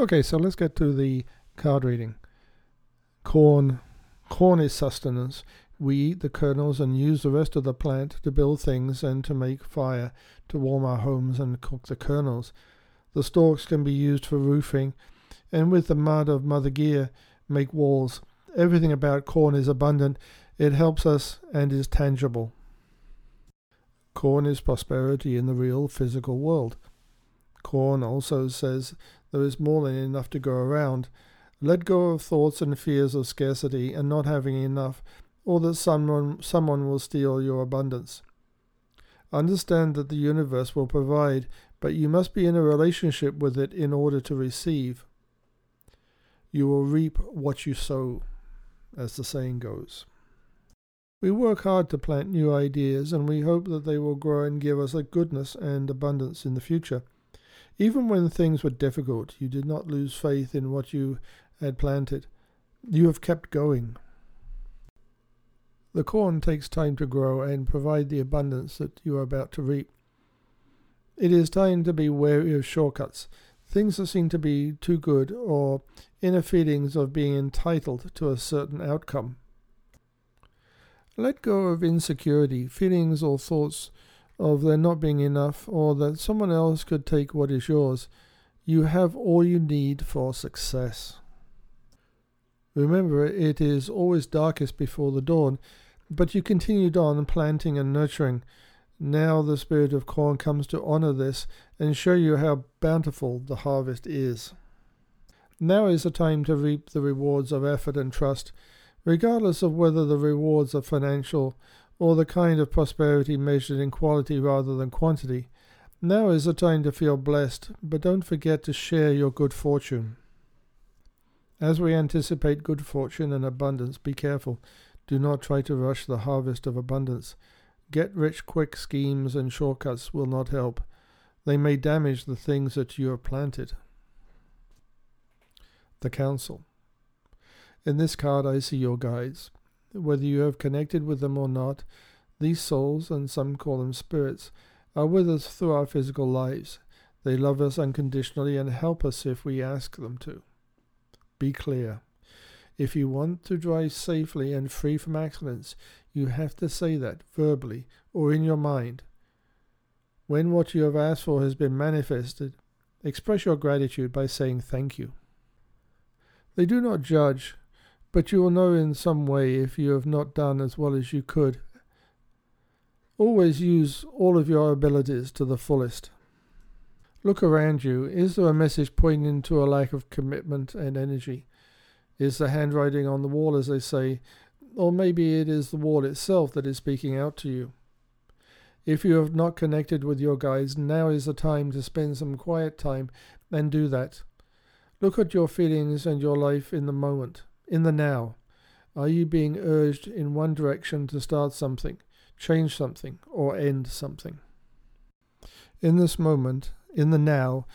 Okay, so let's get to the card reading. Corn. Corn is sustenance. We eat the kernels and use the rest of the plant to build things and to make fire, to warm our homes and cook the kernels. The stalks can be used for roofing, and with the mud of Mother Gaia, make walls. Everything about corn is abundant. It helps us and is tangible. Corn is prosperity in the real physical world. Corn also says there is more than enough to go around. Let go of thoughts and fears of scarcity and not having enough, or that someone, someone will steal your abundance. Understand that the universe will provide, but you must be in a relationship with it in order to receive. You will reap what you sow, as the saying goes. We work hard to plant new ideas, and we hope that they will grow and give us a goodness and abundance in the future. Even when things were difficult, you did not lose faith in what you had planted. You have kept going. The corn takes time to grow and provide the abundance that you are about to reap. It is time to be wary of shortcuts, things that seem to be too good, or inner feelings of being entitled to a certain outcome. Let go of insecurity, feelings or thoughts of there not being enough or that someone else could take what is yours. You have all you need for success. Remember, it is always darkest before the dawn, but you continued on planting and nurturing. Now the spirit of corn comes to honor this and show you how bountiful the harvest is. Now is the time to reap the rewards of effort and trust, regardless of whether the rewards are financial or the kind of prosperity measured in quality rather than quantity. Now is the time to feel blessed, but don't forget to share your good fortune. As we anticipate good fortune and abundance, be careful. Do not try to rush the harvest of abundance. Get rich quick schemes and shortcuts will not help. They may damage the things that you have planted. The Council. In this card, I see your guides whether you have connected with them or not, these souls, and some call them spirits, are with us through our physical lives. They love us unconditionally and help us if we ask them to. Be clear. If you want to drive safely and free from accidents, you have to say that verbally or in your mind. When what you have asked for has been manifested, express your gratitude by saying thank you. They do not judge, but you will know in some way if you have not done as well as you could. Always use all of your abilities to the fullest. Look around you. Is there a message pointing to a lack of commitment and energy? Is the handwriting on the wall, as they say, or maybe it is the wall itself that is speaking out to you? If you have not connected with your guides, now is the time to spend some quiet time and do that. Look at your feelings and your life in the moment in the now? Are you being urged in one direction to start something, change something, or end something? In this moment, in the now,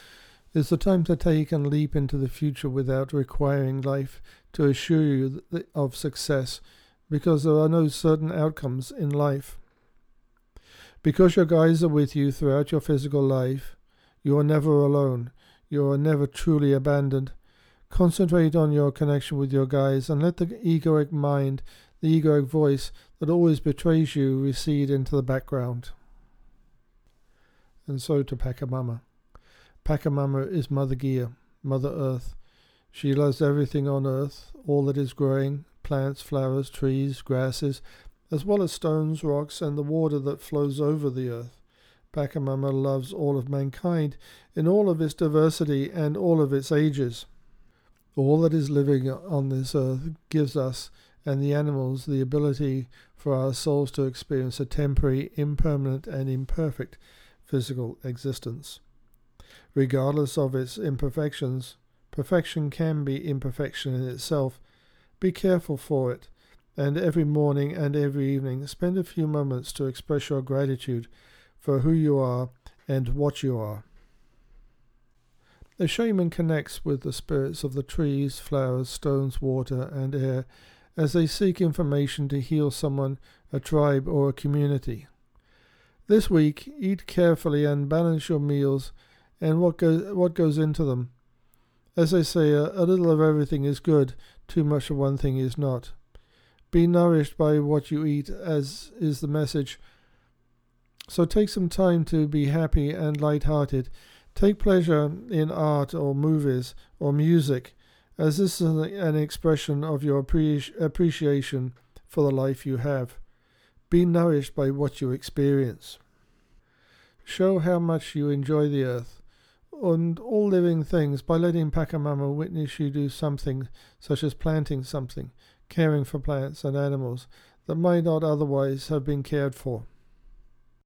is the time to take and leap into the future without requiring life to assure you of success, because there are no certain outcomes in life. Because your guides are with you throughout your physical life, you are never alone, you are never truly abandoned, Concentrate on your connection with your guides and let the egoic mind, the egoic voice that always betrays you, recede into the background. And so to Pachamama. Pachamama is Mother Gaia, Mother Earth. She loves everything on earth, all that is growing, plants, flowers, trees, grasses, as well as stones, rocks, and the water that flows over the earth. Pachamama loves all of mankind in all of its diversity and all of its ages all that is living on this earth gives us and the animals the ability for our souls to experience a temporary, impermanent, and imperfect physical existence. Regardless of its imperfections, perfection can be imperfection in itself. Be careful for it, and every morning and every evening spend a few moments to express your gratitude for who you are and what you are. The shaman connects with the spirits of the trees, flowers, stones, water, and air as they seek information to heal someone, a tribe, or a community. This week, eat carefully and balance your meals and what goes, what goes into them. As they say, a, a little of everything is good, too much of one thing is not. Be nourished by what you eat, as is the message. So take some time to be happy and light-hearted. Take pleasure in art or movies or music, as this is an expression of your appreciation for the life you have. Be nourished by what you experience. Show how much you enjoy the earth and all living things by letting Pachamama witness you do something, such as planting something, caring for plants and animals that might not otherwise have been cared for.